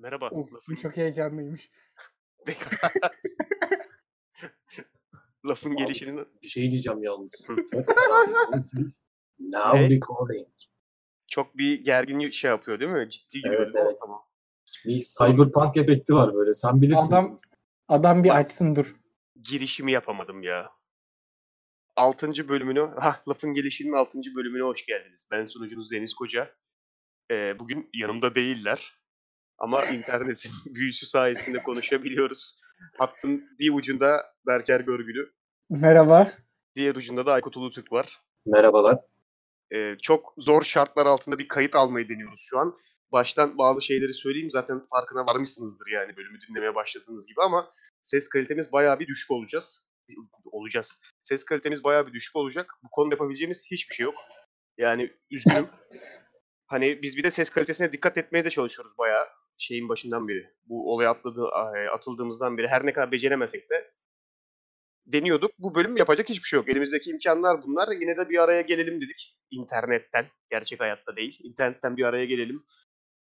Merhaba. Of, Lafın, çok heyecanlıymış. lafın gelişinin Bir şey diyeceğim yalnız. Çok. Now Ne? recording. çok bir gergin şey yapıyor değil mi? Ciddi giriyor Evet, evet. ortama? Bir cyberpunk efekti var böyle. Sen bilirsin. Adam- Adam bir açsın dur. Girişimi yapamadım ya. 6. bölümünü, ha lafın gelişinin 6. bölümüne hoş geldiniz. Ben sunucunuz Deniz Koca. Ee, bugün yanımda değiller. Ama internetin büyüsü sayesinde konuşabiliyoruz. Hattın bir ucunda Berker Görgülü, Merhaba. diğer ucunda da Aykut Ulutürk var. Merhabalar. Ee, çok zor şartlar altında bir kayıt almayı deniyoruz şu an. Baştan bazı şeyleri söyleyeyim zaten farkına varmışsınızdır yani bölümü dinlemeye başladığınız gibi ama ses kalitemiz bayağı bir düşük olacağız. Olacağız. Ses kalitemiz bayağı bir düşük olacak. Bu konuda yapabileceğimiz hiçbir şey yok. Yani üzgünüm. Hani biz bir de ses kalitesine dikkat etmeye de çalışıyoruz bayağı şeyin başından beri. Bu olaya atladığı, atıldığımızdan beri her ne kadar beceremesek de deniyorduk. Bu bölüm yapacak hiçbir şey yok. Elimizdeki imkanlar bunlar. Yine de bir araya gelelim dedik. İnternetten. Gerçek hayatta değil. İnternetten bir araya gelelim.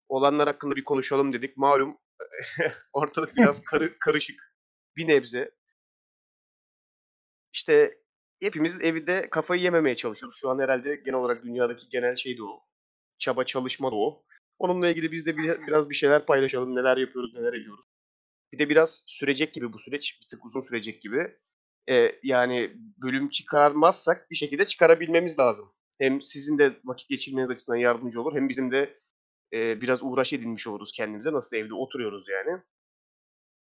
Olanlar hakkında bir konuşalım dedik. Malum ortalık biraz karı, karışık. Bir nebze. İşte hepimiz evde kafayı yememeye çalışıyoruz. Şu an herhalde genel olarak dünyadaki genel şey de o. Çaba çalışma da o. Onunla ilgili biz de bir- biraz bir şeyler paylaşalım. Neler yapıyoruz, neler ediyoruz. Bir de biraz sürecek gibi bu süreç. Bir tık uzun sürecek gibi. Ee, yani bölüm çıkarmazsak bir şekilde çıkarabilmemiz lazım. Hem sizin de vakit geçirmeniz açısından yardımcı olur. Hem bizim de e, biraz uğraş edinmiş oluruz kendimize. Nasıl evde oturuyoruz yani.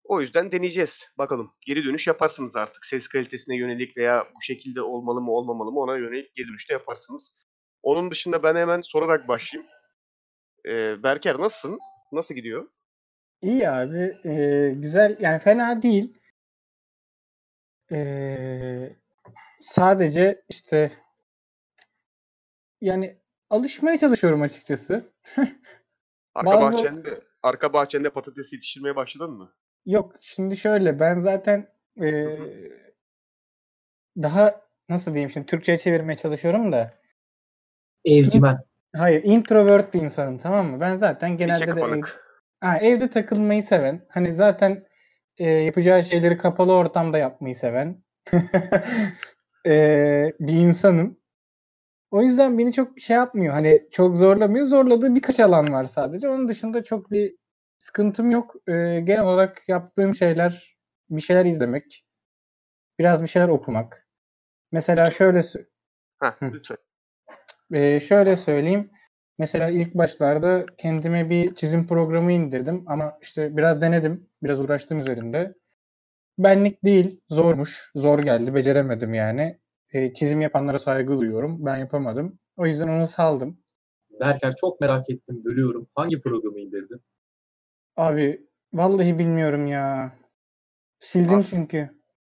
O yüzden deneyeceğiz. Bakalım. Geri dönüş yaparsınız artık. Ses kalitesine yönelik veya bu şekilde olmalı mı olmamalı mı ona yönelik geri dönüş de yaparsınız. Onun dışında ben hemen sorarak başlayayım. Ee, Berker nasılsın? Nasıl gidiyor? İyi abi. Ee, güzel. Yani fena değil. Ee, sadece işte yani alışmaya çalışıyorum açıkçası. Arka Bazı- bahçende arka bahçende patates yetiştirmeye başladın mı? Yok şimdi şöyle ben zaten ee, daha nasıl diyeyim şimdi Türkçe'ye çevirmeye çalışıyorum da Evcimen. hayır introvert bir insanım tamam mı? Ben zaten genelde de ev-. Ha, evde takılmayı seven. Hani zaten e, yapacağı şeyleri kapalı ortamda yapmayı seven e, bir insanım. O yüzden beni çok şey yapmıyor. Hani çok zorlamıyor. Zorladığı birkaç alan var sadece. Onun dışında çok bir sıkıntım yok. E, genel olarak yaptığım şeyler bir şeyler izlemek. Biraz bir şeyler okumak. Mesela şöyle Heh, lütfen. ee, şöyle söyleyeyim. Mesela ilk başlarda kendime bir çizim programı indirdim ama işte biraz denedim, biraz uğraştım üzerinde. Benlik değil, zormuş, zor geldi, beceremedim yani. Ee, çizim yapanlara saygı duyuyorum, ben yapamadım. O yüzden onu saldım. Berker çok merak ettim. Bölüyorum. Hangi programı indirdin? Abi vallahi bilmiyorum ya. Sildim As- çünkü.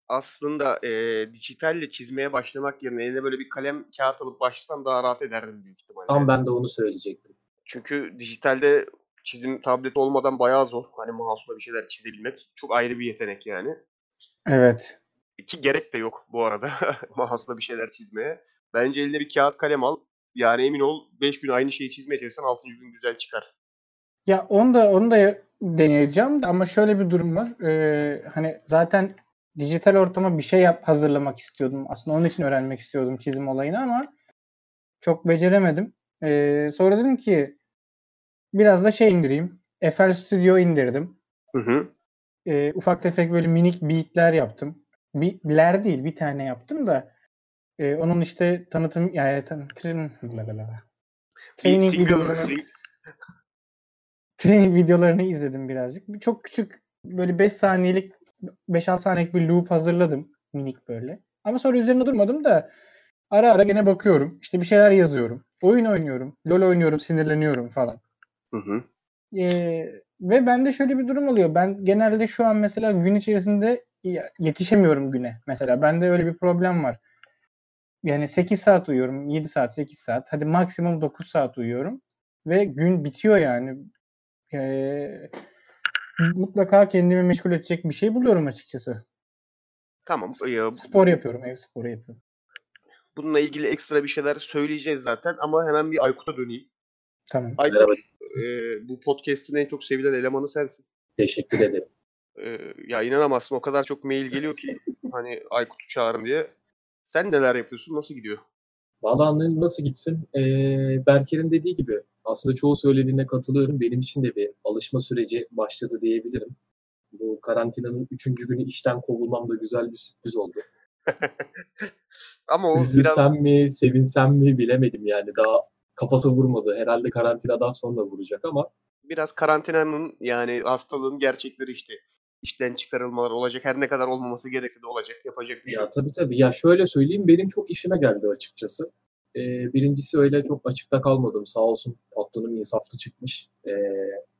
Aslında eee dijitalle çizmeye başlamak yerine eline böyle bir kalem kağıt alıp başlasan daha rahat ederdim büyük ihtimalle. Tam ben de onu söyleyecektim. Çünkü dijitalde çizim tableti olmadan bayağı zor. Hani mouse'la bir şeyler çizebilmek çok ayrı bir yetenek yani. Evet. Ki gerek de yok bu arada mouse'la bir şeyler çizmeye. Bence eline bir kağıt kalem al. Yani emin ol 5 gün aynı şeyi çizmeye çalışsan 6. gün güzel çıkar. Ya onu da onu da deneyeceğim de ama şöyle bir durum var. Ee, hani zaten dijital ortama bir şey yap hazırlamak istiyordum. Aslında onun için öğrenmek istiyordum çizim olayını ama çok beceremedim. Ee, sonra dedim ki biraz da şey indireyim. FL Studio indirdim. Hı hı. Ee, ufak tefek böyle minik beatler yaptım. Beatler değil bir tane yaptım da e, onun işte tanıtım yani tan- trin- Bir training single, videolarını training videolarını izledim birazcık. Çok küçük böyle 5 saniyelik 5-6 saniyelik bir loop hazırladım minik böyle. Ama sonra üzerine durmadım da ara ara gene bakıyorum. İşte bir şeyler yazıyorum. Oyun oynuyorum. LoL oynuyorum, sinirleniyorum falan. Hı hı. Ee, ve bende şöyle bir durum oluyor. Ben genelde şu an mesela gün içerisinde yetişemiyorum güne. Mesela bende öyle bir problem var. Yani 8 saat uyuyorum. 7 saat, 8 saat. Hadi maksimum 9 saat uyuyorum. Ve gün bitiyor yani. Ee, mutlaka kendimi meşgul edecek bir şey buluyorum açıkçası. Tamam. e, Spor yapıyorum, ev sporu yapıyorum. bununla ilgili ekstra bir şeyler söyleyeceğiz zaten ama hemen bir Aykut'a döneyim. Tamam. Aykut, Merhaba. e, bu podcast'in en çok sevilen elemanı sensin. Teşekkür ederim. Ya inanamazsın o kadar çok mail geliyor ki hani Aykut'u çağırın diye. Sen neler yapıyorsun? Nasıl gidiyor? Vallahi ne- nasıl gitsin? Ee, Berker'in dediği gibi aslında çoğu söylediğine katılıyorum. Benim için de bir alışma süreci başladı diyebilirim. Bu karantinanın üçüncü günü işten kovulmam da güzel bir sürpriz oldu. Ama o biraz Üzülsem mi, sevinsem mi bilemedim yani. Daha kafası vurmadı. Herhalde karantinadan sonra vuracak ama biraz karantinanın yani hastalığın gerçekleri işte. İşten çıkarılmalar olacak. Her ne kadar olmaması gerekse de olacak. Yapacak bir şey Ya tabii tabii. Ya şöyle söyleyeyim benim çok işime geldi açıkçası. Ee, birincisi öyle çok açıkta kalmadım. Sağ olsun patronum insaflı çıkmış. Ee,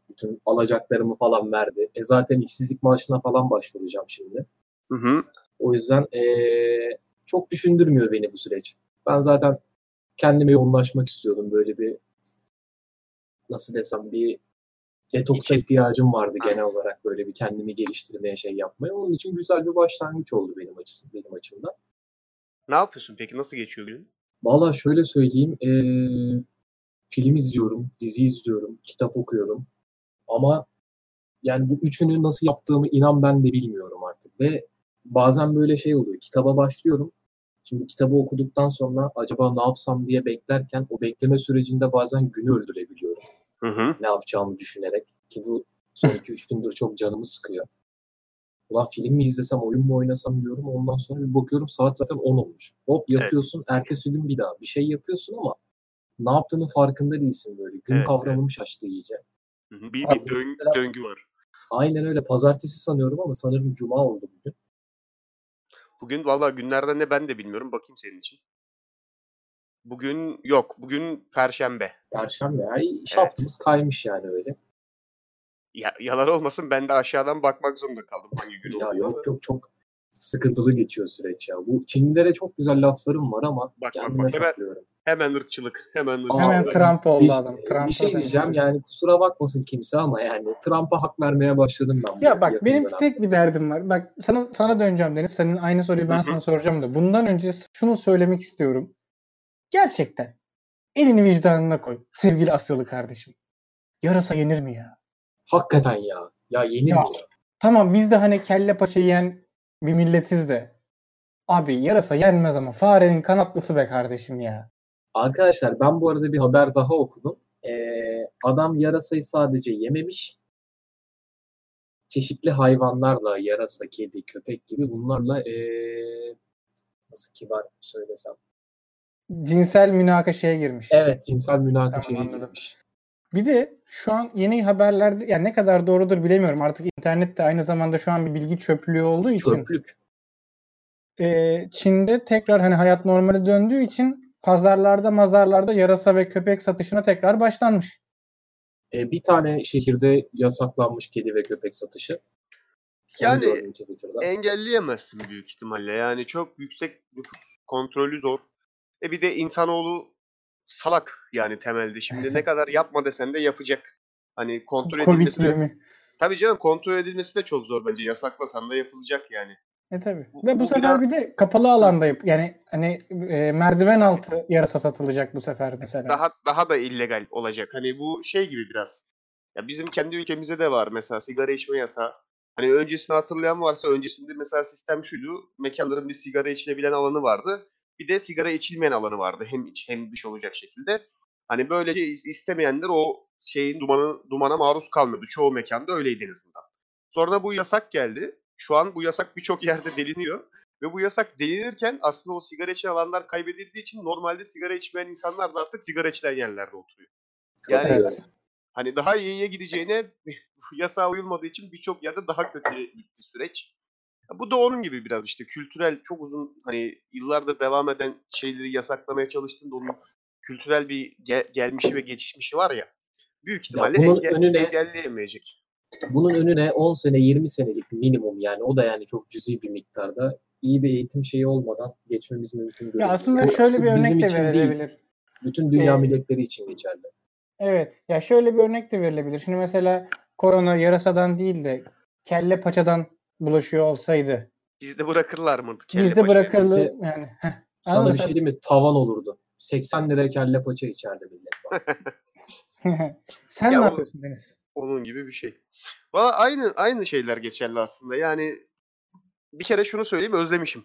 bütün alacaklarımı falan verdi. E zaten işsizlik maaşına falan başvuracağım şimdi. Hı hı. O yüzden ee, çok düşündürmüyor beni bu süreç. Ben zaten kendime yoğunlaşmak istiyordum. Böyle bir nasıl desem bir detoksa ihtiyacım vardı genel olarak böyle bir kendimi geliştirmeye şey yapmaya. Onun için güzel bir başlangıç oldu benim açısım benim açımdan. Ne yapıyorsun peki? Nasıl geçiyor günün? Valla şöyle söyleyeyim, eee, film izliyorum, dizi izliyorum, kitap okuyorum. Ama yani bu üçünü nasıl yaptığımı inan ben de bilmiyorum artık. Ve bazen böyle şey oluyor, kitaba başlıyorum. Şimdi kitabı okuduktan sonra acaba ne yapsam diye beklerken o bekleme sürecinde bazen günü öldürebiliyorum. Hı hı. Ne yapacağımı düşünerek. Ki bu son 2-3 gündür çok canımı sıkıyor. Ulan film mi izlesem, oyun mu oynasam diyorum. Ondan sonra bir bakıyorum saat zaten 10 olmuş. Hop yatıyorsun, ertesi gün bir daha bir şey yapıyorsun ama ne yaptığının farkında değilsin böyle. Gün Evet, kavramım şaştı iyice. Hı hı. Bir, Abi bir dön- mesela- döngü var. Aynen öyle. Pazartesi sanıyorum ama sanırım cuma oldu bugün. Bugün valla günlerden ne ben de bilmiyorum. Bakayım senin için. Bugün yok. Bugün Perşembe. Perşembe. Ay, iş Evet. haftamız kaymış yani öyle. Ya, yalan olmasın ben de aşağıdan bakmak zorunda kaldım hangi gün Ya yok yok çok sıkıntılı geçiyor süreç ya. Bu Çinlilere çok güzel laflarım var ama Bak, bak, kendime bak. Hemen- saklıyorum. Hemen ırkçılık. Hemen ırkçılık. Aa, Hemen Trump oldu Bir, adam. Trump'a bir şey diyeceğim yani kusura bakmasın kimse ama yani Trump'a hak vermeye başladım ben. Ya bak benim dönemde. tek bir derdim var. Bak sana sana döneceğim Deniz. Senin aynı soruyu ben Hı hı. sana soracağım da. Bundan önce şunu söylemek istiyorum. Gerçekten elini vicdanına koy. Sevgili Asyalı kardeşim. Yarasa yenir mi ya? Hakikaten ya. Ya yenir Ya. mi ya? Tamam biz de hani kelle paça yiyen bir milletiz de. Abi yarasa yenmez ama farenin kanatlısı be kardeşim ya. Arkadaşlar ben bu arada bir haber daha okudum. Ee, adam yarasayı sadece yememiş. Çeşitli hayvanlarla yarasa, kedi, köpek gibi bunlarla ee, nasıl kibar söylesem. Cinsel münakaşaya girmiş. Evet cinsel münakaşaya Tamam, girmiş. Bir de şu an yeni haberlerde yani ne kadar doğrudur bilemiyorum. Artık internette aynı zamanda şu an bir bilgi çöplüğü olduğu için Çöplük. e, Çin'de tekrar hani hayat normale döndüğü için pazarlarda, mazarlarda yarasa ve köpek satışına tekrar başlanmış. Ee, bir tane şehirde yasaklanmış kedi ve köpek satışı. Yani engelleyemezsin büyük ihtimalle. Yani çok yüksek nüfus kontrolü zor. E bir de insanoğlu salak yani temelde. Şimdi ne kadar yapma desen de yapacak. Hani kontrol edilmesi de, 20. tabii canım kontrol edilmesi de çok zor bence. Yasaklasan da yapılacak yani. E tabii. Bu- Ve bu, bu sefer biraz- bir de kapalı alanda yap. Yani hani e, merdiven altı yarasa satılacak bu sefer mesela. Daha daha da illegal olacak. Hani bu şey gibi biraz. Ya bizim kendi ülkemizde de var mesela sigara içme yasağı. Hani öncesini hatırlayan varsa öncesinde mesela sistem şuydu. Mekanların bir sigara içilebilen alanı vardı. Bir de sigara içilmeyen alanı vardı. Hem iç hem dış olacak şekilde. Hani böylece is- istemeyenler o şeyin dumanı, dumana maruz kalmıyordu. Çoğu mekanda öyleydi en azından. Sonra bu yasak geldi. Şu an bu yasak birçok yerde deliniyor. Ve bu yasak delinirken aslında o sigara içen alanlar kaybedildiği için normalde sigara içmeyen insanlar da artık sigara içilen yerlerde oturuyor. Yani hani daha iyiye gideceğine yasağa uyulmadığı için birçok yerde daha kötüye gitti süreç. Ya Bu da onun gibi biraz işte kültürel çok uzun hani yıllardır devam eden şeyleri yasaklamaya çalıştığında onun kültürel bir ge- gelmişi ve geçmişi var ya. Büyük ihtimalle bunun enge- önüne- engelleyemeyecek. Bunun önüne 10 sene 20 senelik minimum yani o da yani çok cüzi bir miktarda iyi bir eğitim şeyi olmadan geçmemiz mümkün değil. Ya aslında Bu şöyle bir bizim örnek de için değil, verilebilir. bütün dünya Ee, milletleri için geçerli. Evet. Ya şöyle bir örnek de verilebilir. Şimdi mesela korona yarasadan değil de kelle paçadan bulaşıyor olsaydı Bizde bırakırlar mı? kelle Bizde Bizde- yani. heh. Sana Ama bir şey diyeyim mi? Tavan olurdu. 80 liraya kelle paça içeride millet. Sen Ya ne o- yapıyorsun Deniz? Onun gibi bir şey. Valla aynı aynı şeyler geçerli aslında. Yani bir kere şunu söyleyeyim özlemişim.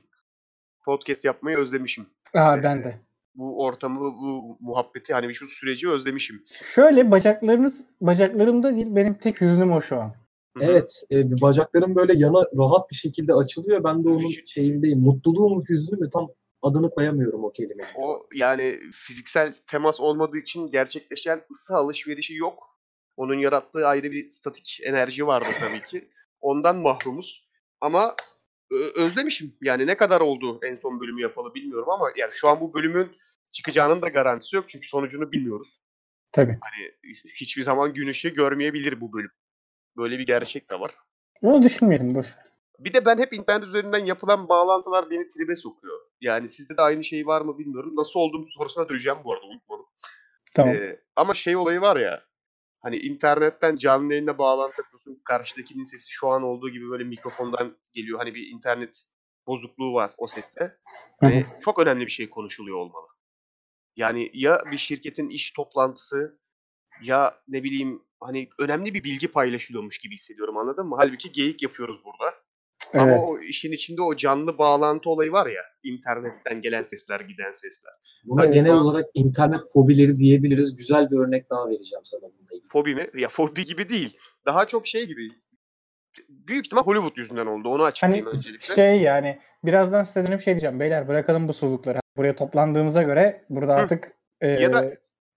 Podcast yapmayı özlemişim. Aa ben de. Bu ortamı, bu muhabbeti hani şu süreci özlemişim. Şöyle bacaklarınız bacaklarımda değil benim tek hüznüm o şu an. Hı hı. Evet. E, bacaklarım böyle yana rahat bir şekilde açılıyor. Ben de onun şeyindeyim. Mutluluğu mu hüznü mü tam adını koyamıyorum o kelimenin. O yani fiziksel temas olmadığı için gerçekleşen ısı alışverişi yok. Onun yarattığı ayrı bir statik enerji vardı tabii ki. Ondan mahrumuz. Ama özlemişim. Yani ne kadar oldu en son bölümü yapalı bilmiyorum ama yani şu an bu bölümün çıkacağının da garantisi yok. Çünkü sonucunu bilmiyoruz. Tabii. Hani hiçbir zaman gün ışığı görmeyebilir bu bölüm. Böyle bir gerçek de var. Onu düşünmeyelim boş. Bir de ben hep internet üzerinden yapılan bağlantılar beni tribe sokuyor. Yani sizde de aynı şey var mı bilmiyorum. Nasıl olduğum sorusuna döneceğim bu arada unutmadım. Tamam. Ee, ama şey olayı var ya hani internetten canlı yayına bağlantı yapıyorsun. Karşıdakinin sesi şu an olduğu gibi böyle mikrofondan geliyor. Hani bir internet bozukluğu var o seste. Hani çok önemli bir şey konuşuluyor olmalı. Yani ya bir şirketin iş toplantısı ya ne bileyim hani önemli bir bilgi paylaşılıyormuş gibi hissediyorum anladın mı? Halbuki geyik yapıyoruz burada. Evet. Ama o işin içinde o canlı bağlantı olayı var ya. internetten gelen sesler, giden sesler. Buna Zaten genel an- olarak internet fobileri diyebiliriz. Güzel bir örnek daha vereceğim sana bununla ilgili. Fobi mi? Ya fobi gibi değil. Daha çok şey gibi. Büyük ihtimal Hollywood yüzünden oldu. Onu Hani açıklayayım öncelikle. şey yani birazdan size dönüp şey diyeceğim. Beyler bırakalım bu solukları. Buraya toplandığımıza göre burada Hı. artık e, Ya da-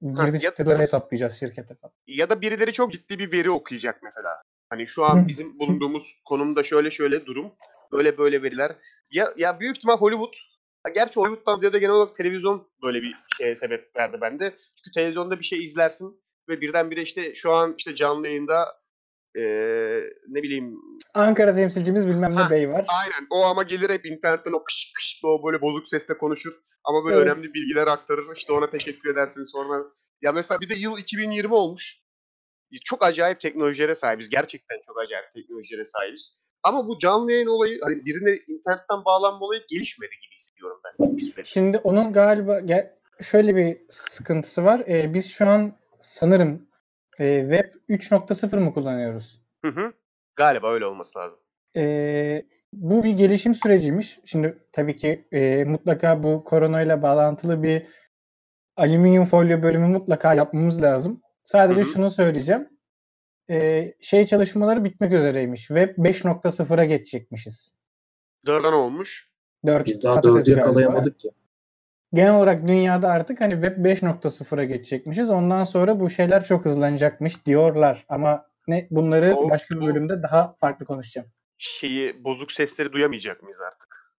girdi ya- çıktıları hesaplayacağız şirkete. Ya da birileri çok ciddi bir veri okuyacak mesela. Hani şu an bizim bulunduğumuz konumda şöyle şöyle durum. Böyle böyle veriler. Ya, ya büyük ihtimal Hollywood Ha, Gerçi Hollywood'dan ziyade genel olarak televizyon böyle bir şeye sebep verdi bende. Çünkü televizyonda bir şey izlersin ve birdenbire işte şu an işte canlı yayında eee, ne bileyim Ankara temsilcimiz bilmem ne Ha, bey var. aynen o ama gelir hep internetten o kış kış o böyle bozuk sesle konuşur. Ama böyle Evet. önemli bilgiler aktarır. İşte ona teşekkür edersin sonra. Ya mesela bir de yıl 2020 olmuş. Çok acayip teknolojilere sahibiz. Gerçekten çok acayip teknolojilere sahibiz. Ama bu canlı yayın olayı hani birine internetten bağlanma olayı gelişmedi gibi hissediyorum ben. Şimdi onun galiba şöyle bir sıkıntısı var. Ee, biz şu an sanırım e, web 3.0 mı kullanıyoruz? Hı hı. Galiba öyle olması lazım. Ee, bu bir gelişim süreciymiş. Şimdi tabii ki e, mutlaka bu koronayla bağlantılı bir alüminyum folyo bölümü mutlaka yapmamız lazım. Sadece Hı hı. şunu söyleyeceğim. Ee, şey çalışmaları bitmek üzereymiş. Web 5.0'a geçecekmişiz. Dörden olmuş. 4 Biz daha patates dördü galiba. yakalayamadık ki. Genel olarak dünyada artık hani Web 5.0'a geçecekmişiz. Ondan sonra bu şeyler çok hızlanacakmış diyorlar. Ama ne bunları O- başka bir o- bölümde daha farklı konuşacağım. Şeyi bozuk sesleri duyamayacak mıyız artık?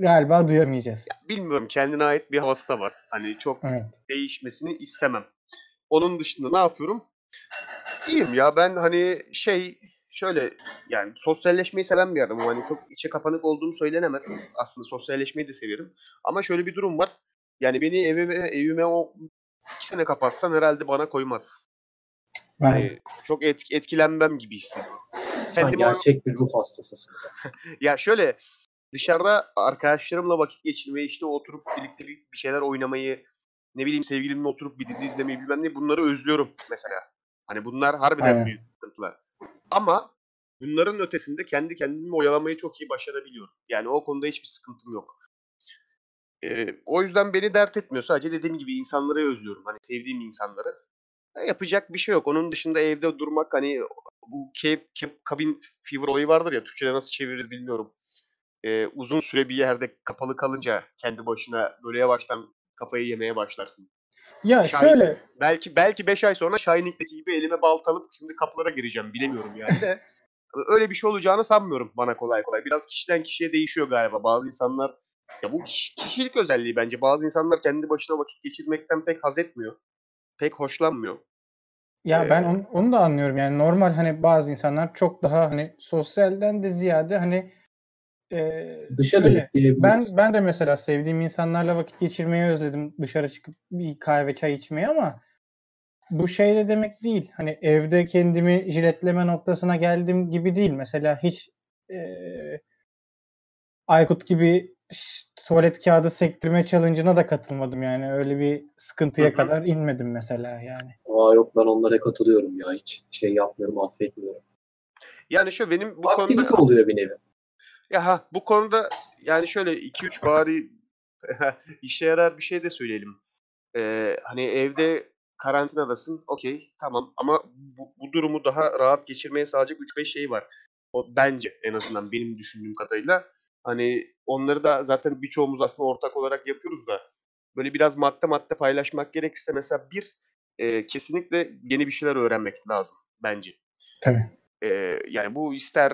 Galiba duyamayacağız. Bilmiyorum kendine ait bir havası da var. Hani çok Evet. değişmesini istemem. Onun dışında ne yapıyorum? İyiyim ya ben hani şey şöyle yani sosyalleşmeyi seven bir adamım. Hani çok içe kapanık olduğum söylenemez. Aslında sosyalleşmeyi de severim. Ama şöyle bir durum var. Yani beni evime, evime o iki sene kapatsan herhalde bana koymaz. Ben- Hani çok et- etkilenmem gibi hissediyorum. Sen Kendimi o- gerçek bir ruh hastasısın. Ya şöyle dışarıda arkadaşlarımla vakit geçirmeyi işte oturup birlikte bir, bir şeyler oynamayı ne bileyim sevgilimle oturup bir dizi izlemeyi bilmem ne bunları özlüyorum mesela. Hani bunlar harbiden Aynen. büyük sıkıntılar. Ama bunların ötesinde kendi kendimi oyalamayı çok iyi başarabiliyorum. Yani o konuda hiçbir sıkıntım yok. Ee, o yüzden beni dert etmiyor. Sadece dediğim gibi insanları özlüyorum. Hani sevdiğim insanları. Ya yapacak bir şey yok. Onun dışında evde durmak hani bu Cape Cabin Fever olayı vardır ya. Türkçe'de nasıl çeviririz bilmiyorum. Ee, uzun süre bir yerde kapalı kalınca kendi başına böyle yavaştan kafayı yemeye başlarsın. Ya Şahin- şöyle Belki belki 5 ay sonra Shining'deki gibi elime balta alıp şimdi kapılara gireceğim bilemiyorum yani de. Öyle bir şey olacağını sanmıyorum bana kolay kolay. Biraz kişiden kişiye değişiyor galiba. Bazı insanlar ya bu kiş- kişilik özelliği bence. Bazı insanlar kendi başına vakit geçirmekten pek haz etmiyor. Pek hoşlanmıyor. ya ben Ee, onu, onu da anlıyorum. Yani normal hani bazı insanlar çok daha hani sosyalden de ziyade hani e, Dışa dönük. Ben ben de mesela sevdiğim insanlarla vakit geçirmeyi özledim. Dışarı çıkıp bir kahve çay içmeyi ama bu şey de demek değil. Hani evde kendimi jiletleme noktasına geldim gibi değil. Mesela hiç e, Aykut gibi tuvalet kağıdı sektirme challenge'ına da katılmadım yani. Öyle bir sıkıntıya kadar inmedim mesela yani. Aa yok ben onlara katılıyorum ya. Hiç şey yapmıyorum, affetmiyorum. Yani şu benim bu Aktivite konuda oluyor bir nevi. ya ha, bu konuda yani şöyle 2-3 bari işe yarar bir şey de söyleyelim. Ee, hani evde karantinadasın okey tamam ama bu, bu durumu daha rahat geçirmeye sağlayacak 3-5 şey var. O bence en azından benim düşündüğüm kadarıyla. Hani onları da zaten birçoğumuz aslında ortak olarak yapıyoruz da böyle biraz madde madde paylaşmak gerekirse mesela bir e, kesinlikle yeni bir şeyler öğrenmek lazım bence. Tabii. Ee, yani bu ister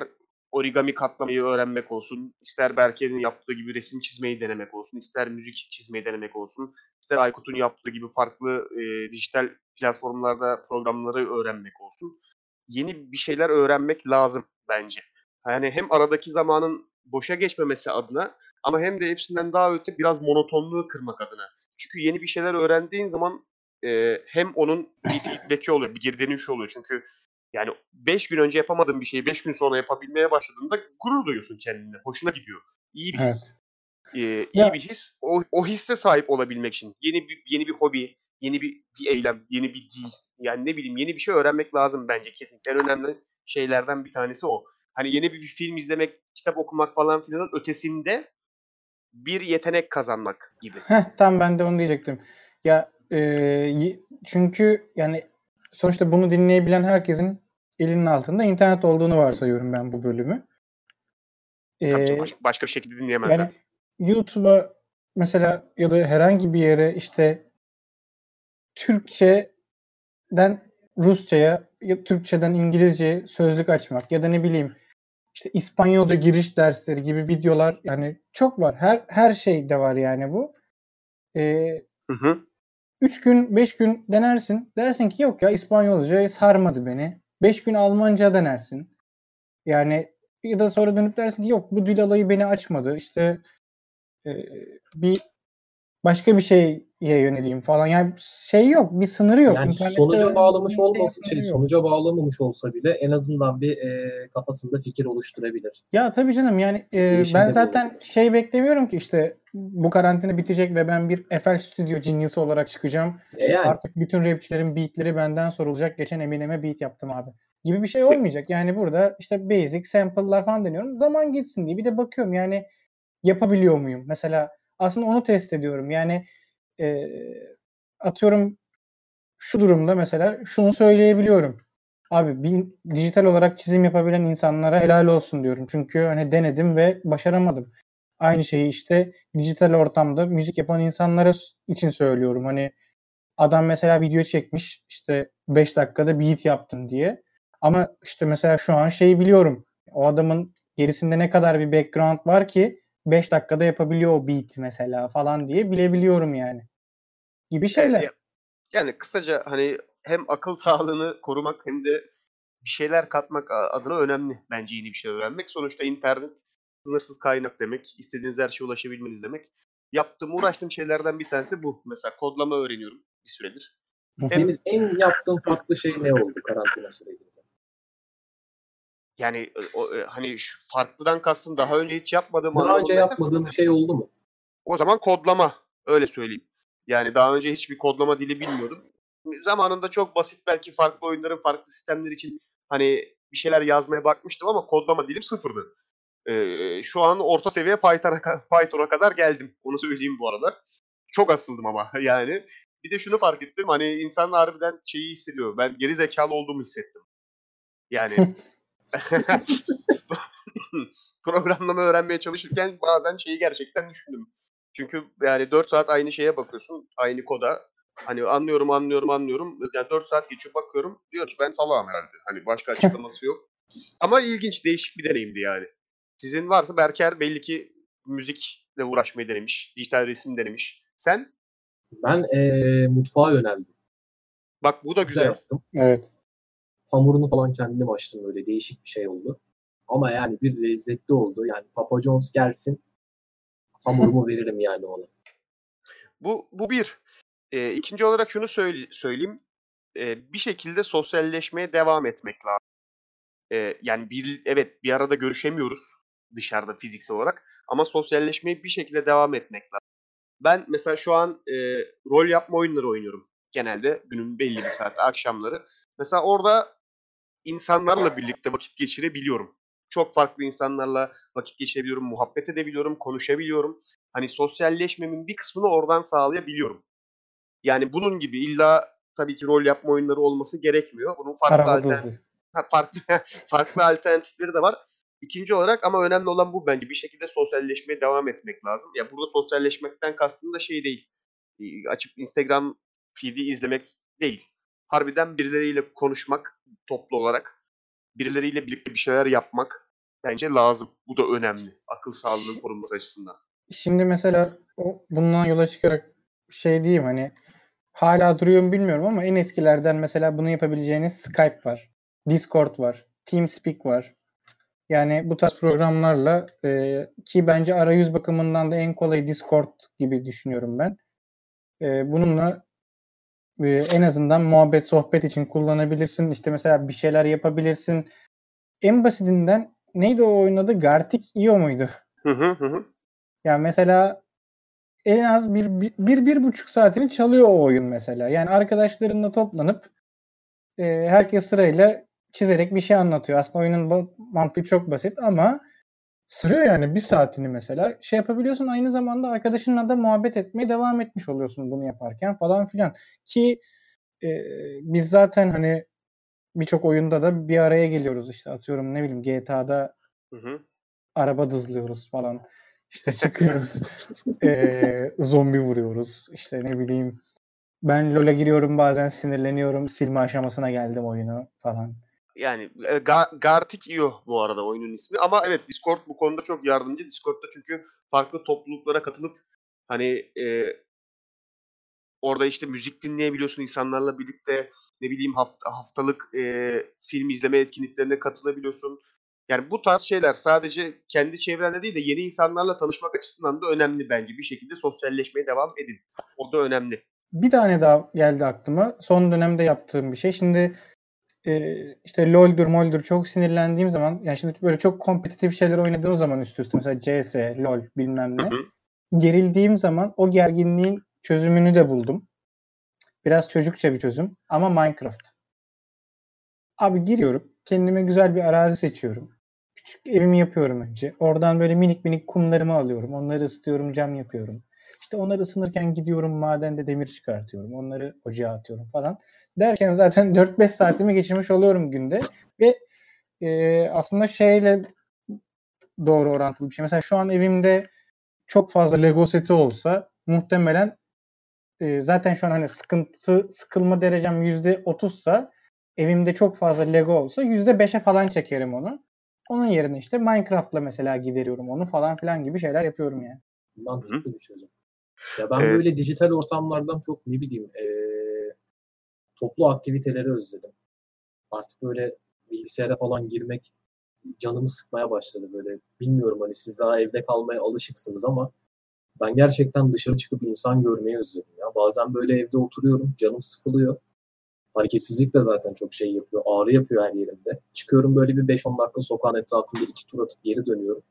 origami katlamayı öğrenmek olsun, ister Berke'nin yaptığı gibi resim çizmeyi denemek olsun, ister müzik çizmeyi denemek olsun, ister Aykut'un yaptığı gibi farklı e, dijital platformlarda programları öğrenmek olsun. Yeni bir şeyler öğrenmek lazım bence. Yani hem aradaki zamanın boşa geçmemesi adına ama hem de hepsinden daha öte biraz monotonluğu kırmak adına. Çünkü yeni bir şeyler öğrendiğin zaman e, hem onun bir feedback'i oluyor, bir geri dönüşü oluyor. Çünkü yani 5 gün önce yapamadığın bir şeyi 5 gün sonra yapabilmeye başladığında gurur duyuyorsun kendine. Hoşuna gidiyor. İyi bir his. Ee, iyi Ya- bir his. O, o hisse sahip olabilmek için yeni bir yeni bir hobi, yeni bir, bir eylem, yeni bir dil. Yani ne bileyim yeni bir şey öğrenmek lazım bence kesinlikle. En önemli şeylerden bir tanesi o. Hani yeni bir film izlemek, kitap okumak falan filan ötesinde bir yetenek kazanmak gibi. Heh, tam ben de onu diyecektim. Ya e, çünkü yani sonuçta bunu dinleyebilen herkesin elinin altında internet olduğunu varsayıyorum ben bu bölümü. Tabii ki E, baş- başka bir şekilde dinleyemezler. yani YouTube'a mesela ya da herhangi bir yere işte Türkçeden Rusça'ya ya Türkçeden İngilizce sözlük açmak ya da ne bileyim işte İspanyolca giriş dersleri gibi videolar yani çok var. Her her şeyde var yani bu. Ee, Hı hı. 3 gün 5 gün denersin. Dersin ki yok ya İspanyolca sarmadı beni. 5 gün Almanca denersin. Yani ya da sonra dönüp dersin ki yok bu dil alayı beni açmadı. İşte e, bir başka bir şeye yöneleyim falan. Yani şey yok, bir sınırı yok. Yani İnternette sonuca bağlamış olmasa şey sonuca bağlamamış olsa bile en azından bir e, kafasında fikir oluşturabilir. Ya tabii canım yani e, Girişimde ben zaten olabilir. şey beklemiyorum ki işte bu karantina bitecek ve ben bir FL Studio genius olarak çıkacağım. E yani Artık bütün rapçilerin beatleri benden sorulacak. Geçen Eminem'e beat yaptım abi. Gibi bir şey olmayacak. Yani burada işte basic sample'lar falan deniyorum. Zaman geçsin diye. Bir de bakıyorum yani yapabiliyor muyum? Mesela aslında onu test ediyorum. Yani e, atıyorum şu durumda mesela şunu söyleyebiliyorum. Abi bir dijital olarak çizim yapabilen insanlara helal olsun diyorum. Çünkü hani denedim ve başaramadım. Aynı şeyi işte dijital ortamda müzik yapan insanlara için söylüyorum. Hani adam mesela video çekmiş işte 5 dakikada beat yaptım diye. Ama işte mesela şu an şeyi biliyorum. O adamın gerisinde ne kadar bir background var ki 5 dakikada yapabiliyor o beat mesela falan diye bilebiliyorum yani. Gibi şeyler. Evet, ya- yani kısaca hani hem akıl sağlığını korumak hem de bir şeyler katmak adına önemli bence yeni bir şey öğrenmek. Sonuçta internet sınırsız kaynak demek. istediğiniz her şeye ulaşabilmeniz demek. Yaptığım, uğraştığım şeylerden bir tanesi bu. Mesela kodlama öğreniyorum bir süredir. Deniz en yaptığın farklı şey ne oldu karantina sürecinde? Yani e, o, e, hani şu farklıdan kastım daha önce hiç yapmadığım Daha önce bir şey oldu mu? O zaman kodlama öyle söyleyeyim. Yani daha önce hiçbir kodlama dili bilmiyordum. Zamanında çok basit belki farklı oyunların farklı sistemleri için hani bir şeyler yazmaya bakmıştım ama kodlama dilim sıfırdı. Ee, şu an orta seviye Python'a, Python'a kadar geldim. Onu söyleyeyim bu arada. Çok asıldım ama yani. Bir de şunu fark ettim. Hani insan harbiden şeyi hissediyor. Ben geri zekalı olduğumu hissettim. Yani programlama öğrenmeye çalışırken bazen şeyi gerçekten düşündüm. Çünkü yani 4 saat aynı şeye bakıyorsun. Aynı koda. Hani anlıyorum anlıyorum anlıyorum. Yani 4 saat geçiyor bakıyorum. Diyor ki ben salağım herhalde. Hani başka açıklaması yok. Ama ilginç değişik bir deneyimdi yani. Sizin varsa Berker belli ki müzikle uğraşmayı denemiş. Dijital resim denemiş. Sen? Ben e, mutfağa yöneldim. Bak bu da Güzel güzel. yaptım. Evet. Hamurunu falan kendim açtım böyle değişik bir şey oldu. Ama yani bir lezzetli oldu. Yani Papa John's gelsin hamurumu veririm yani ona. Bu, bu bir. Ee, ikinci olarak şunu söyle, söyleyeyim. Ee, bir şekilde sosyalleşmeye devam etmek lazım. Ee, yani bir, evet bir arada görüşemiyoruz. dışarıda fiziksel olarak. Ama sosyalleşmeyi bir şekilde devam etmek lazım. Ben mesela şu an e, rol yapma oyunları oynuyorum. Genelde günün belli bir saati akşamları. Mesela orada insanlarla birlikte vakit geçirebiliyorum. Çok farklı insanlarla vakit geçirebiliyorum, muhabbet edebiliyorum, konuşabiliyorum. Hani sosyalleşmemin bir kısmını oradan sağlayabiliyorum. Yani bunun gibi illa tabii ki rol yapma oyunları olması gerekmiyor. Bunun farklı alternatif, farklı farklı alternatifleri de var. İkinci olarak ama önemli olan bu bence. Bir şekilde sosyalleşmeye devam etmek lazım. Ya burada sosyalleşmekten kastım da şey değil. Açıp Instagram feed'i izlemek değil. Harbiden birileriyle konuşmak toplu olarak. Birileriyle birlikte bir şeyler yapmak bence lazım. Bu da önemli. Akıl sağlığının korunması açısından. Şimdi mesela o bundan yola çıkarak şey diyeyim hani hala duruyor mu bilmiyorum ama en eskilerden mesela bunu yapabileceğiniz Skype var. Discord var. TeamSpeak var. Yani bu tarz programlarla e, ki bence arayüz bakımından da en kolay Discord gibi düşünüyorum ben. E, bununla e, en azından muhabbet sohbet için kullanabilirsin. İşte mesela bir şeyler yapabilirsin. En basitinden neydi o oyun adı? Gartic IO muydu? Hı hı hı. Yani mesela en az bir, bir, bir, bir buçuk saatini çalıyor o oyun mesela. Yani arkadaşlarınla toplanıp e, herkes sırayla çizerek bir şey anlatıyor. Aslında oyunun mantığı çok basit ama sırıyor yani bir saatini mesela. Şey yapabiliyorsun aynı zamanda arkadaşınla da muhabbet etmeye devam etmiş oluyorsun bunu yaparken falan filan. Ki e, biz zaten hani birçok oyunda da bir araya geliyoruz işte atıyorum ne bileyim GTA'da hı hı. araba dızlıyoruz falan. İşte çıkıyoruz. e, zombi vuruyoruz. İşte ne bileyim ben LoL'e giriyorum bazen sinirleniyorum. Silme aşamasına geldim oyunu falan. Yani e, Ga- Gartic IO bu arada oyunun ismi. Ama evet Discord bu konuda çok yardımcı. Discord'da çünkü farklı topluluklara katılıp hani e, orada işte müzik dinleyebiliyorsun insanlarla birlikte ne bileyim hafta, haftalık e, film izleme etkinliklerine katılabiliyorsun. Yani bu tarz şeyler sadece kendi çevrende değil de yeni insanlarla tanışmak açısından da önemli bence. Bir şekilde sosyalleşmeye devam edin. O da önemli. Bir tane daha geldi aklıma. Son dönemde yaptığım bir şey. Şimdi e, işte LoL'dur mol'dur çok sinirlendiğim zaman yani şimdi böyle çok kompetitif şeyler oynadığım zaman üst üste mesela CS, LoL bilmem ne. Hı hı. Gerildiğim zaman o gerginliğin çözümünü de buldum. Biraz çocukça bir çözüm ama Minecraft. Abi giriyorum. Kendime güzel bir arazi seçiyorum. Küçük evimi yapıyorum önce. Oradan böyle minik minik kumlarımı alıyorum. Onları ısıtıyorum, cam yapıyorum. İşte onları ısınırken gidiyorum madende demir çıkartıyorum. Onları ocağa atıyorum falan. Derken zaten 4-5 saatimi geçirmiş oluyorum günde. Ve e, aslında şeyle doğru orantılı bir şey. Mesela şu an evimde çok fazla Lego seti olsa muhtemelen e, zaten şu an hani sıkıntı sıkılma derecem %30'sa evimde çok fazla Lego olsa %5'e falan çekerim onu. Onun yerine işte Minecraft'la mesela gideriyorum onu falan filan gibi şeyler yapıyorum yani. Mantıklı bir çözüm. Ya ben evet. böyle dijital ortamlardan çok ne bileyim e, toplu aktiviteleri özledim. Artık böyle bilgisayara falan girmek canımı sıkmaya başladı böyle. Bilmiyorum hani siz daha evde kalmaya alışıksınız ama ben gerçekten dışarı çıkıp insan görmeyi özledim ya. Bazen böyle evde oturuyorum, canım sıkılıyor. Hareketsizlik de zaten çok şey yapıyor. Ağrı yapıyor her yerimde. Çıkıyorum böyle bir 5-10 dakika sokağın etrafında iki tur atıp geri dönüyorum.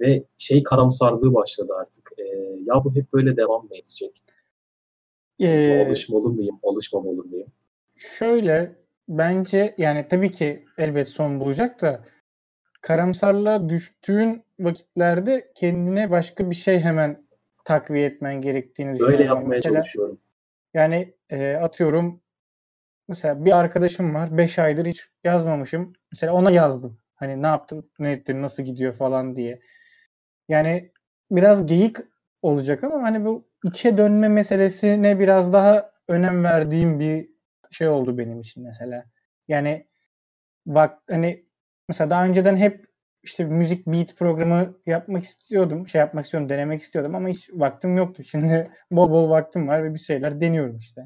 Ve şey karamsarlığı başladı artık. Ee, ya bu hep böyle devam mı edecek? Ee, alışmalı mıyım, alışmamalı mıyım? Şöyle bence yani tabii ki elbet son bulacak da karamsarlığa düştüğün vakitlerde kendine başka bir şey hemen takviye etmen gerektiğini düşünüyorum. Böyle yapmaya mesela, çalışıyorum. Yani e, atıyorum mesela bir arkadaşım var 5 aydır hiç yazmamışım. Mesela ona yazdım. Hani ne yaptın, ne ettin, nasıl gidiyor falan diye. Yani biraz geyik olacak ama hani bu içe dönme meselesine biraz daha önem verdiğim bir şey oldu benim için mesela. Yani bak hani mesela daha önceden hep işte müzik beat programı yapmak istiyordum. Şey yapmak istiyordum, denemek istiyordum ama hiç vaktim yoktu. Şimdi bol bol vaktim var ve bir şeyler deniyorum işte.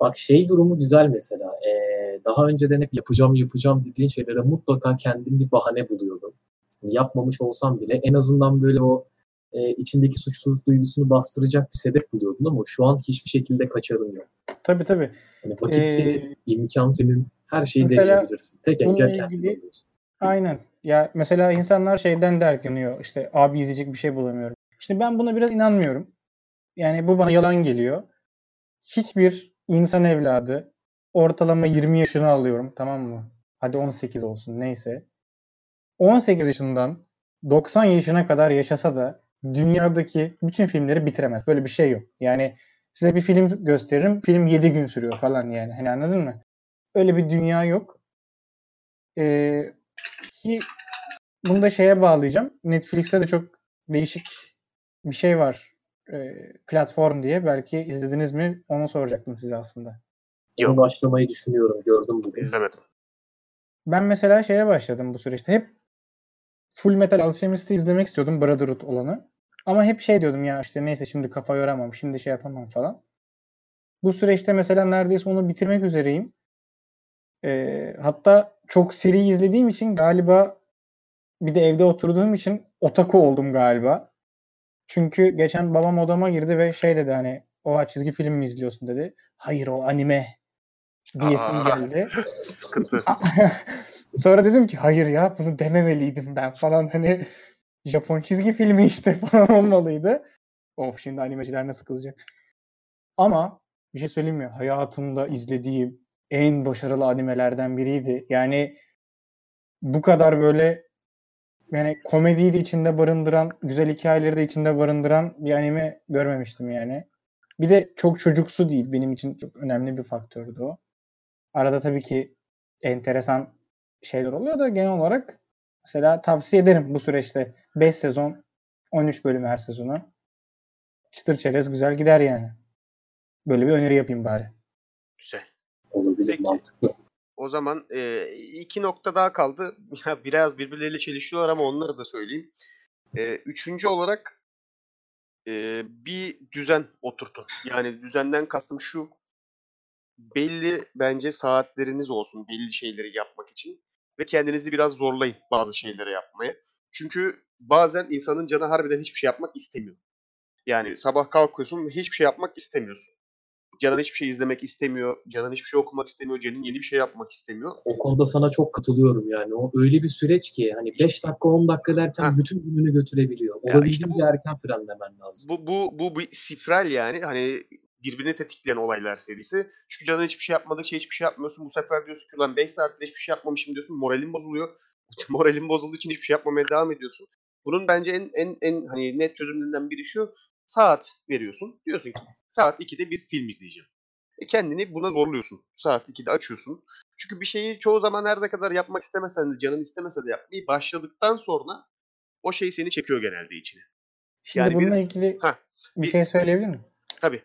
Bak şey durumu güzel mesela. Ee, daha önceden hep yapacağım yapacağım dediğin şeylere mutlaka kendim bir bahane buluyordum. Yapmamış olsam bile en azından böyle o e, içindeki suçluluk duygusunu bastıracak bir sebep buluyordun ama şu an hiçbir şekilde kaçarın yok. Tabii tabii. Yani vakit ee, senin, imkan senin, her şeyi deneyebilirsin. Tek engel kendin Aynen. Ya mesela insanlar şeyden dertleniyor. İşte abi izleyecek bir şey bulamıyorum. İşte ben buna biraz inanmıyorum. Yani bu bana yalan geliyor. Hiçbir insan evladı ortalama 20 yaşını alıyorum tamam mı? Hadi 18 olsun neyse. 18 yaşından 90 yaşına kadar yaşasa da dünyadaki bütün filmleri bitiremez. Böyle bir şey yok. Yani size bir film gösteririm. Film 7 gün sürüyor falan yani. Hani anladın mı? Öyle bir dünya yok. Ee, ki bunu da şeye bağlayacağım. Netflix'te de çok değişik bir şey var. Ee, platform diye. Belki izlediniz mi? Onu soracaktım size aslında. Yok. başlamayı düşünüyorum. Gördüm bugün. İzlemedim. Ben mesela şeye başladım bu süreçte. Hep Full Metal Alchemist'i izlemek istiyordum. Brotherhood olanı. Ama hep şey diyordum ya işte neyse şimdi kafa yoramam. Şimdi şey yapamam falan. Bu süreçte mesela neredeyse onu bitirmek üzereyim. Ee, hatta çok seri izlediğim için galiba bir de evde oturduğum için otaku oldum galiba. Çünkü geçen babam odama girdi ve şey dedi hani o çizgi film mi izliyorsun dedi. Hayır o anime diyesim geldi. Sıkıntı. Sonra dedim ki hayır ya bunu dememeliydim ben falan hani Japon çizgi filmi işte falan olmalıydı. Of şimdi animeciler nasıl kızacak. Ama bir şey söyleyeyim mi? Hayatımda izlediğim en başarılı animelerden biriydi. Yani bu kadar böyle yani komediyi de içinde barındıran, güzel hikayeleri de içinde barındıran bir anime görmemiştim yani. Bir de çok çocuksu değil. Benim için çok önemli bir faktördü o. Arada tabii ki enteresan şeyler oluyor da genel olarak mesela tavsiye ederim bu süreçte 5 sezon 13 bölüm her sezonu. Çıtır çerez güzel gider yani. Böyle bir öneri yapayım bari. Güzel. Olabilir Peki. mantıklı. O zaman e, iki nokta daha kaldı. Biraz birbirleriyle çelişiyorlar ama onları da söyleyeyim. E, üçüncü olarak e, bir düzen oturtun. Yani düzenden kastım şu belli bence saatleriniz olsun belli şeyleri yapmak için ve kendinizi biraz zorlayın bazı şeyleri yapmaya. Çünkü bazen insanın canı harbiden hiçbir şey yapmak istemiyor. Yani sabah kalkıyorsun ve hiçbir şey yapmak istemiyorsun. Canın hiçbir şey izlemek istemiyor, canın hiçbir şey okumak istemiyor, canın yeni bir şey yapmak istemiyor. O konuda sana çok katılıyorum yani. O öyle bir süreç ki hani 5 dakika 10 dakika derken ha. bütün gününü götürebiliyor. Olabildiğince işte bu, erken frenlemen lazım. Bu, bu, bu bir sifral yani. Hani birbirini tetikleyen olaylar serisi. Çünkü canın hiçbir şey yapmadıkça hiçbir şey yapmıyorsun. Bu sefer diyorsun ki lan 5 saattir hiçbir şey yapmamışım diyorsun. Moralin bozuluyor. Moralin bozulduğu için hiçbir şey yapmamaya devam ediyorsun. Bunun bence en en en hani net çözümlerinden biri şu. Saat veriyorsun. Diyorsun ki saat 2'de bir film izleyeceğim. E kendini buna zorluyorsun. Saat 2'de açıyorsun. Çünkü bir şeyi çoğu zaman her ne kadar yapmak istemesen de canın istemese de yapmayı başladıktan sonra o şey seni çekiyor genelde içine. Şimdi yani bununla bir, ilgili heh, bir, bir şey söyleyebilir miyim? Tabii.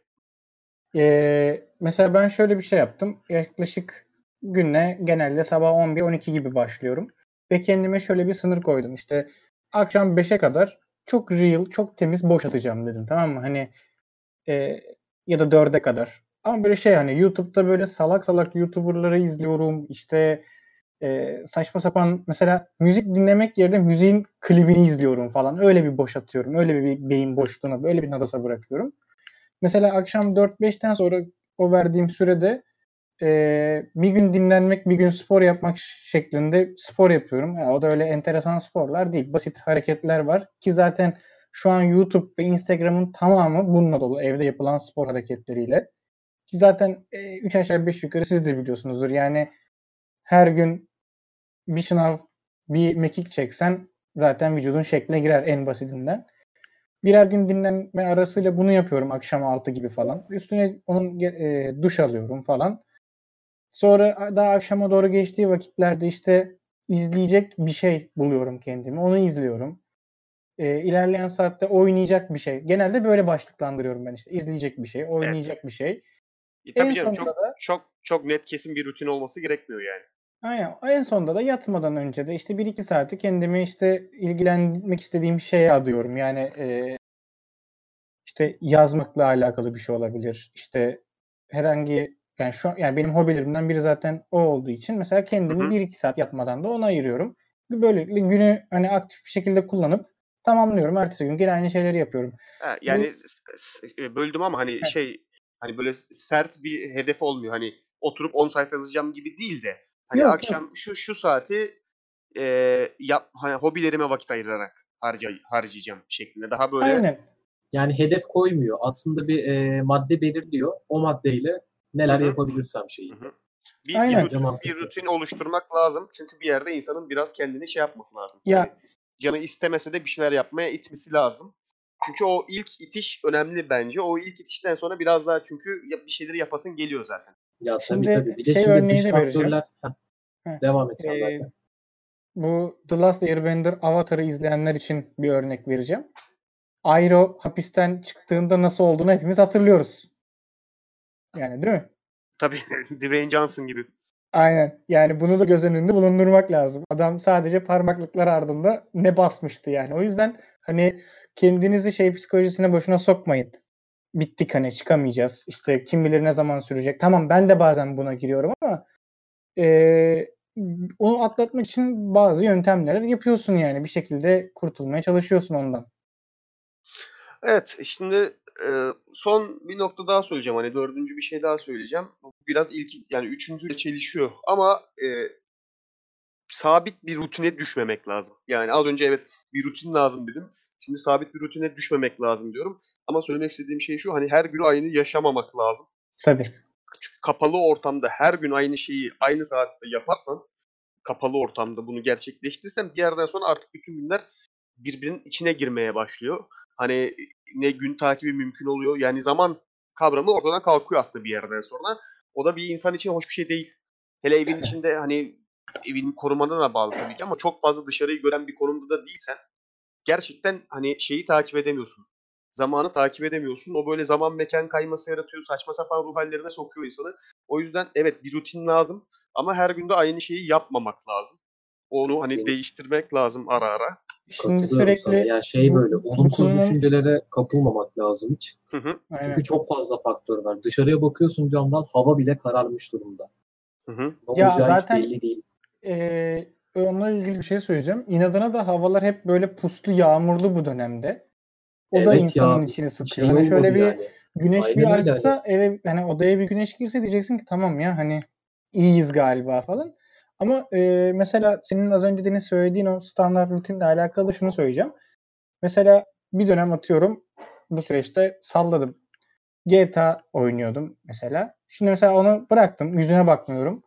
Ee, mesela ben şöyle bir şey yaptım. Yaklaşık güne genelde sabah 11-12 gibi başlıyorum. Ve kendime şöyle bir sınır koydum. İşte akşam 5'e kadar çok real, çok temiz boş atacağım dedim. Tamam mı? Hani e, ya da 4'e kadar. Ama böyle şey hani YouTube'da böyle salak salak YouTuber'ları izliyorum. İşte e, saçma sapan mesela müzik dinlemek yerine müziğin klibini izliyorum falan. Öyle bir boş atıyorum. Öyle bir beyin boşluğuna, böyle bir nadasa bırakıyorum. Mesela akşam 4-5'ten sonra o verdiğim sürede e, bir gün dinlenmek, bir gün spor yapmak şeklinde spor yapıyorum. Yani o da öyle enteresan sporlar değil. Basit hareketler var ki zaten şu an YouTube ve Instagram'ın tamamı bununla dolu. Evde yapılan spor hareketleriyle. Ki zaten 3 e, aşağı 5 yukarı siz de biliyorsunuzdur. Yani her gün bir sınav, bir mekik çeksen zaten vücudun şekline girer en basitinden. Birer gün dinlenme arasıyla bunu yapıyorum akşam 6 gibi falan. Üstüne onun e, duş alıyorum falan. Sonra daha akşama doğru geçtiği vakitlerde işte izleyecek bir şey buluyorum kendimi. Onu izliyorum. E, ilerleyen saatte oynayacak bir şey. Genelde böyle başlıklandırıyorum ben işte. izleyecek bir şey, oynayacak evet. bir şey. E, tabii en canım çok, da, çok çok net kesin bir rutin olması gerekmiyor yani. Aynen. En sonunda da yatmadan önce de işte 1-2 saati kendimi işte ilgilenmek istediğim şeye adıyorum. Yani e, işte yazmakla alakalı bir şey olabilir. İşte herhangi yani şu yani benim hobilerimden biri zaten o olduğu için mesela kendimi 1-2 saat yatmadan da ona ayırıyorum. Böylelikle günü hani aktif bir şekilde kullanıp tamamlıyorum. Ertesi gün gene aynı şeyleri yapıyorum. Ha, yani Bu, e, böldüm ama hani evet. şey hani böyle sert bir hedef olmuyor. Hani oturup 10 sayfa yazacağım gibi değil de Hani yok, akşam yok. şu şu saati e, yap, hani hobilerime vakit ayırarak harca, harcayacağım şeklinde. Daha böyle Aynen. Yani hedef koymuyor. Aslında bir e, madde belirliyor. O maddeyle neler Hı hı. yapabilirsem şeyi. Hı hı. bir, Aynen. bir, rutin, bir rutin oluşturmak lazım. Çünkü bir yerde insanın biraz kendini şey yapması lazım. Ya- Yani canı istemese de bir şeyler yapmaya itmesi lazım. Çünkü o ilk itiş önemli bence. O ilk itişten sonra biraz daha çünkü ya- bir şeyleri yapasın geliyor zaten. Ya Şimdi tabii tabii. Bir de şey şimdi dış faktörler. Devam et sen Ee, zaten. bu The Last Airbender Avatar'ı izleyenler için bir örnek vereceğim. Airo hapisten çıktığında nasıl olduğunu hepimiz hatırlıyoruz. Yani değil mi? Tabii Dwayne Johnson gibi. Aynen. Yani bunu da göz önünde bulundurmak lazım. Adam sadece parmaklıklar ardında ne basmıştı yani. O yüzden hani kendinizi şey psikolojisine boşuna sokmayın. Bittik hani çıkamayacağız. İşte kim bilir ne zaman sürecek. Tamam ben de bazen buna giriyorum ama eee, onu atlatmak için bazı yöntemler yapıyorsun yani. Bir şekilde kurtulmaya çalışıyorsun ondan. Evet şimdi e, son bir nokta daha söyleyeceğim. Hani dördüncü bir şey daha söyleyeceğim. Bu Biraz ilk yani üçüncüyle çelişiyor. Ama e, sabit bir rutine düşmemek lazım. Yani az önce evet bir rutin lazım dedim. Şimdi sabit bir rutine düşmemek lazım diyorum. Ama söylemek istediğim şey şu hani her gün aynı yaşamamak lazım. Tabii. Çünkü kapalı ortamda her gün aynı şeyi aynı saatte yaparsan kapalı ortamda bunu gerçekleştirirsen bir yerden sonra artık bütün günler birbirinin içine girmeye başlıyor. Hani ne gün takibi mümkün oluyor. Yani zaman kavramı ortadan kalkıyor aslında bir yerden sonra. O da bir insan için hoş bir şey değil. Hele evin içinde hani evin korumana da bağlı tabii ki ama çok fazla dışarıyı gören bir konumda da değilsen gerçekten hani şeyi takip edemiyorsun. Zamanı takip edemiyorsun. O böyle zaman mekan kayması yaratıyor. Saçma sapan ruh hallerine sokuyor insanı. O yüzden evet bir rutin lazım ama her günde aynı şeyi yapmamak lazım. Onu hani Deniz. değiştirmek lazım ara ara. Şimdi Katılıyorum sana. sürekli Ya şey böyle olumsuz konunun- düşüncelere kapılmamak lazım hiç. Hı hı, Aynen. Çünkü çok fazla faktör var. Dışarıya bakıyorsun camdan hava bile kararmış durumda. hı hı. Ne Ya zaten- hiç belli değil. Ee, onunla ilgili bir şey söyleyeceğim. İnadına da havalar hep böyle puslu, yağmurlu bu dönemde. O da Evet insanın ya, içini Şey sıkıyor. Hani olmadı şöyle bir yani. güneş Aynen bir açsa eve hani odaya bir güneş girse diyeceksin ki tamam ya hani iyiyiz galiba falan. Ama e, mesela senin az önce Deniz söylediğin o standart rutinle alakalı şunu söyleyeceğim. Mesela bir dönem atıyorum bu süreçte salladım. GTA oynuyordum mesela. Şimdi mesela onu bıraktım. Yüzüne bakmıyorum.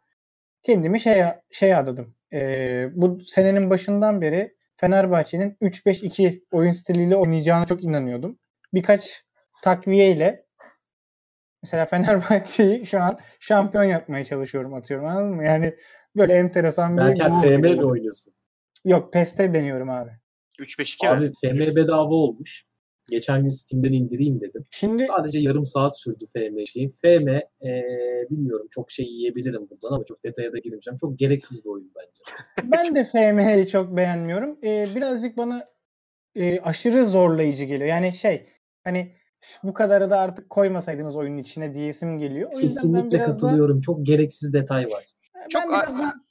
Kendimi şey şey adadım. Ee, bu senenin başından beri Fenerbahçe'nin 3-5-2 oyun stiliyle oynayacağına çok inanıyordum. Birkaç takviyeyle mesela Fenerbahçe'yi şu an şampiyon yapmaya çalışıyorum atıyorum anladın mı? Yani böyle enteresan bir Belki FM mi oynuyorsun? Yok PES'te deniyorum abi. 3-5-2 mi? Abi FM bedava olmuş. Geçen gün Steam'den indireyim dedim. Şimdi Sadece yarım saat sürdü FM şeyi. FM eee, bilmiyorum çok şey yiyebilirim buradan ama çok detaya da girmeyeceğim. Çok gereksiz bir oyun bence. ben de FM'yi çok beğenmiyorum. Ee, birazcık bana e, aşırı zorlayıcı geliyor. Yani şey hani bu kadarı da artık koymasaydınız oyunun içine diyesim geliyor. O yüzden ben Kesinlikle biraz da- katılıyorum. Çok gereksiz detay var. Ben Çok biraz da-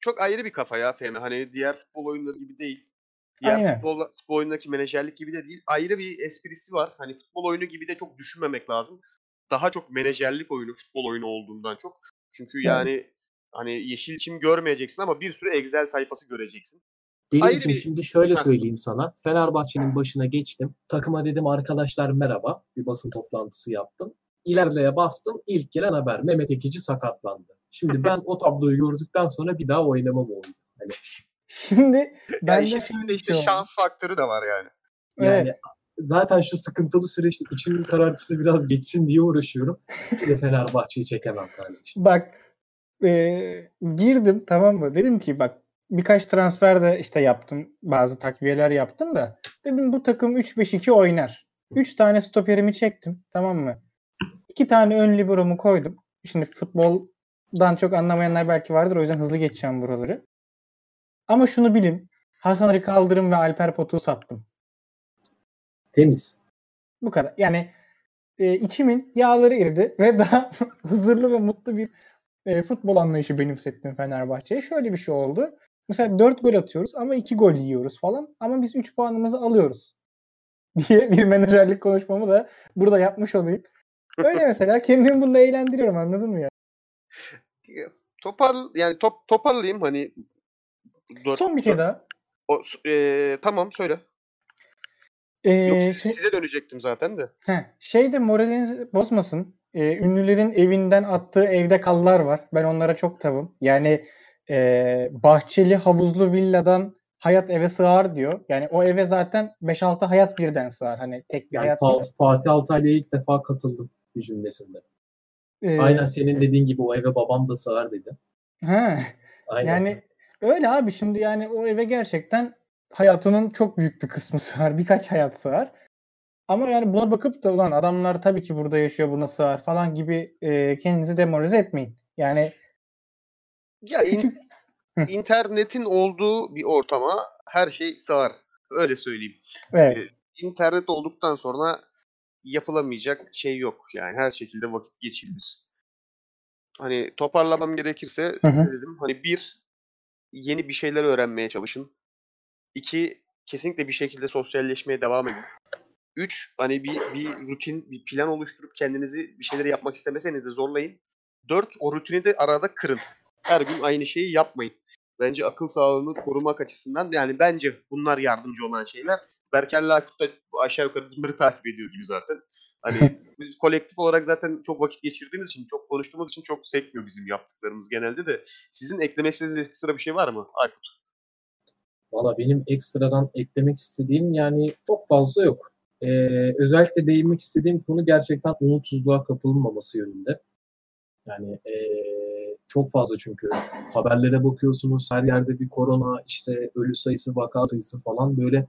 Çok ayrı bir kafa ya FM. Hani diğer futbol oyunları gibi değil. Diğer Aynen. futbol, futbol oyunundaki menajerlik gibi de değil. Ayrı bir esprisi var. Hani futbol oyunu gibi de çok düşünmemek lazım. Daha çok menajerlik oyunu futbol oyunu olduğundan çok. Çünkü yani hani yeşil çim görmeyeceksin ama bir sürü Excel sayfası göreceksin. Denizciğim bir- şimdi şöyle söyleyeyim sana. Fenerbahçe'nin başına geçtim. Takıma dedim arkadaşlar merhaba. Bir basın toplantısı yaptım. İlerleye bastım. İlk gelen haber Mehmet Ekici sakatlandı. Şimdi ben o tabloyu gördükten sonra bir daha oynamam o oyunu. Hani Şimdi ben Yani de işin içinde işte şans faktörü de var yani. Yani Evet. zaten şu sıkıntılı süreçte içimin karartısı biraz geçsin diye uğraşıyorum. Bir de Fenerbahçe'yi çekemem kardeşim. Bak e, girdim tamam mı? Dedim ki bak birkaç transfer de işte yaptım. Bazı takviyeler yaptım da. Dedim bu takım 3-5-2 oynar. 3 tane stoperimi çektim tamam mı? 2 tane ön liberomu koydum. Şimdi futboldan çok anlamayanlar belki vardır. O yüzden hızlı geçeceğim buraları. Ama şunu bilin. Hasan Ali Kaldırım ve Alper Potuk'u sattım. Temiz. Bu kadar. Yani e, içimin yağları eridi ve daha huzurlu ve mutlu bir e, futbol anlayışı benimsettim Fenerbahçe'ye. Şöyle bir şey oldu. Mesela 4 gol atıyoruz ama 2 gol yiyoruz falan. Ama biz 3 puanımızı alıyoruz. diye bir menajerlik konuşmamı da burada yapmış olayım. Öyle mesela kendimi bunda eğlendiriyorum anladın mı ya? Topar yani top toparlayayım hani Dur, Son bir şey daha. O, e, tamam söyle. Ee, Yok şey- size dönecektim zaten de. Heh, şey de moralinizi bozmasın. Ee, ünlülerin evinden attığı evde kallar var. Ben onlara çok tavım. Yani e, bahçeli havuzlu villadan hayat eve sığar diyor. Yani o eve zaten 5-6 hayat birden sığar. Hani tek bir Yani hayat. Fa- Fatih Altaylı'ya ilk defa katıldım bir cümlesinde. Ee, Aynen senin dediğin gibi o eve babam da sığar dedi. Ha, Aynen. yani öyle abi şimdi yani o eve gerçekten hayatının çok büyük bir kısmı sığar. Birkaç hayat sığar. Ama yani buna bakıp da ulan adamlar tabii ki burada yaşıyor buna sığar falan gibi e, kendinizi demoralize etmeyin. Yani Ya in- internetin olduğu bir ortama her şey sığar. Öyle söyleyeyim. evet. İnternet olduktan sonra yapılamayacak şey yok. Yani her şekilde vakit geçirilir. Hani toparlamam gerekirse Hı hı. dedim? Hani bir yeni bir şeyler öğrenmeye çalışın. İki kesinlikle bir şekilde sosyalleşmeye devam edin. Üç hani bir, bir rutin, bir plan oluşturup kendinizi bir şeyleri yapmak istemeseniz de zorlayın. Dört o rutini de arada kırın. Her gün aynı şeyi yapmayın. Bence akıl sağlığını korumak açısından yani bence bunlar yardımcı olan şeyler. Berker'le Akut da aşağı yukarı bunları takip ediyor gibi zaten. Hani biz kolektif olarak zaten çok vakit geçirdiğimiz için, çok konuştuğumuz için çok sekmiyor bizim yaptıklarımız genelde de. Sizin eklemek istediğiniz ekstra bir şey var mı Aykut? Valla benim ekstradan eklemek istediğim yani çok fazla yok. Ee, özellikle değinmek istediğim konu gerçekten umutsuzluğa kapılmaması yönünde. Yani ee, çok fazla çünkü haberlere bakıyorsunuz her yerde bir korona işte ölü sayısı vaka sayısı falan böyle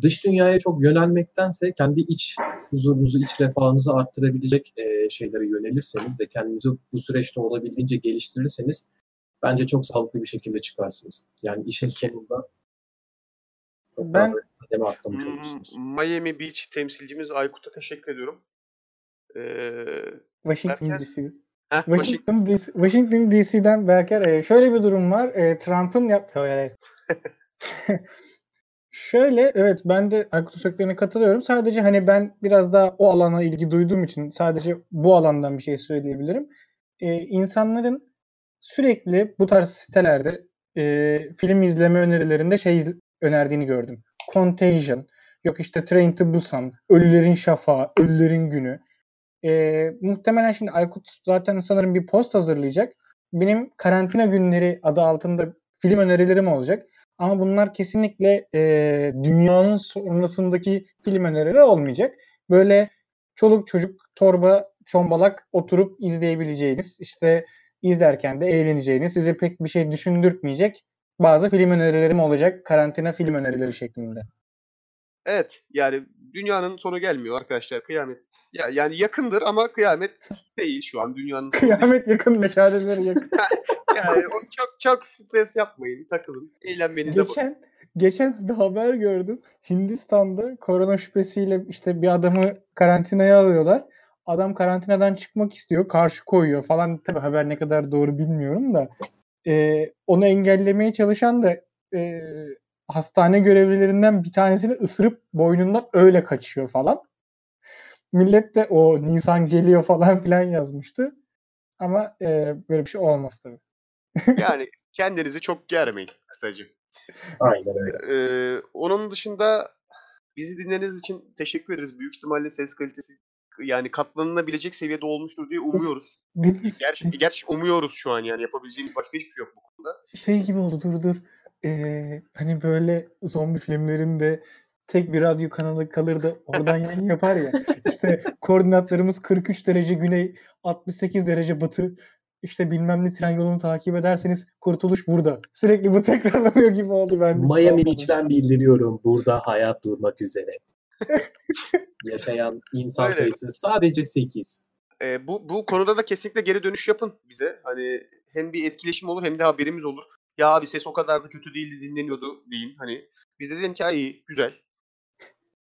dış dünyaya çok yönelmektense kendi iç huzurunuzu, iç refahınızı arttırabilecek ee, şeylere yönelirseniz ve kendinizi bu süreçte olabildiğince geliştirirseniz bence çok sağlıklı bir şekilde çıkarsınız. Yani işin sonunda çok Ben- daha atlamış olursunuz. Miami Beach temsilcimiz Aykut'a teşekkür ediyorum. Ee, Washington Berker? DC. heh, Washington. Washington DC, Washington DC'den Berker e, şöyle bir durum var. E, Trump'ın yap Hayır, hayır. Şöyle evet ben de Aykut'un söylediklerine katılıyorum. Sadece hani ben biraz daha o alana ilgi duyduğum için sadece bu alandan bir şey söyleyebilirim. E, insanların sürekli bu tarz sitelerde e, film izleme önerilerinde şey önerdiğini gördüm. Contagion, yok işte Train to Busan, Ölülerin Şafağı, Ölülerin Günü. E, muhtemelen şimdi Aykut zaten sanırım bir post hazırlayacak. Benim karantina günleri adı altında film önerilerim olacak. Ama bunlar kesinlikle e, dünyanın sonrasındaki film önerileri olmayacak. Böyle çoluk çocuk torba çombalak oturup izleyebileceğiniz işte izlerken de eğleneceğiniz size pek bir şey düşündürtmeyecek bazı film önerilerim olacak. Karantina film önerileri şeklinde. Evet yani dünyanın sonu gelmiyor arkadaşlar kıyamet. Ya, yani yakındır ama kıyamet değil şu an dünyanın. Kıyamet yakın meşaleleri yakın. Yani çok çok stres yapmayın takılın eğlenmenize bakın. Geçen geçen bir haber gördüm. Hindistan'da korona şüphesiyle işte bir adamı karantinaya alıyorlar. Adam karantinadan çıkmak istiyor. Karşı koyuyor falan. Tabi haber ne kadar doğru bilmiyorum da. Ee, onu engellemeye çalışan da e, hastane görevlilerinden bir tanesini ısırıp boynundan öyle kaçıyor falan. Millet de o Nisan geliyor falan filan yazmıştı. Ama e, böyle bir şey olmaz tabii. Yani kendinizi çok germeyin kısaca. Aynen öyle. Ee, onun dışında bizi dinlediğiniz için teşekkür ederiz. Büyük ihtimalle ses kalitesi yani katlanılabilecek seviyede olmuştur diye umuyoruz. Gerçi, gerçi umuyoruz şu an yani yapabileceğimiz başka hiçbir şey yok bu konuda. şey gibi oldu dur dur. Ee, hani böyle zombi filmlerinde tek bir radyo kanalı kalır da oradan yayın yapar ya. İşte koordinatlarımız 43 derece güney, 68 derece batı. İşte bilmem ne tren yolunu takip ederseniz kurtuluş burada. Sürekli bu tekrarlanıyor gibi oldu ben. Miami Beach'ten bildiriyorum. Burada hayat durmak üzere. Yaşayan insan Öyle. sayısı sadece 8. Ee, bu, bu konuda da kesinlikle geri dönüş yapın bize. Hani hem bir etkileşim olur hem de haberimiz olur. Ya abi ses o kadar da kötü değildi dinleniyordu deyin. Hani biz de dedim ki "Ay, iyi güzel.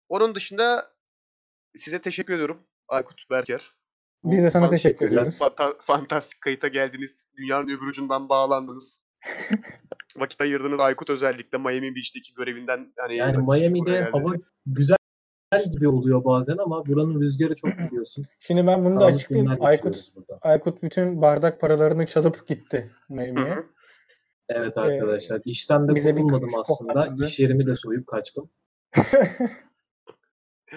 Onun dışında size teşekkür ediyorum Aykut Berker. Biz de sana teşekkür ediyoruz. fanta- fantastik kayıta geldiniz. Dünyanın öbür ucundan bağlandınız. Vakit ayırdınız Aykut özellikle Miami Beach'teki görevinden. Hani Yani Miami'de hava güzel gibi oluyor bazen ama buranın rüzgarı çok biliyorsun. Şimdi ben bunu da Karanlık açıklayayım. Aykut. Aykut bütün bardak paralarını çalıp gitti Miami'ye. Evet arkadaşlar. işten de kuş aslında. İş yerimi de soyup kaçtım.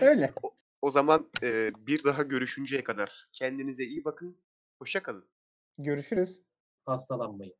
Öyle. O zaman e, bir daha görüşünceye kadar kendinize iyi bakın. Hoşça kalın. Görüşürüz. Hastalanmayın.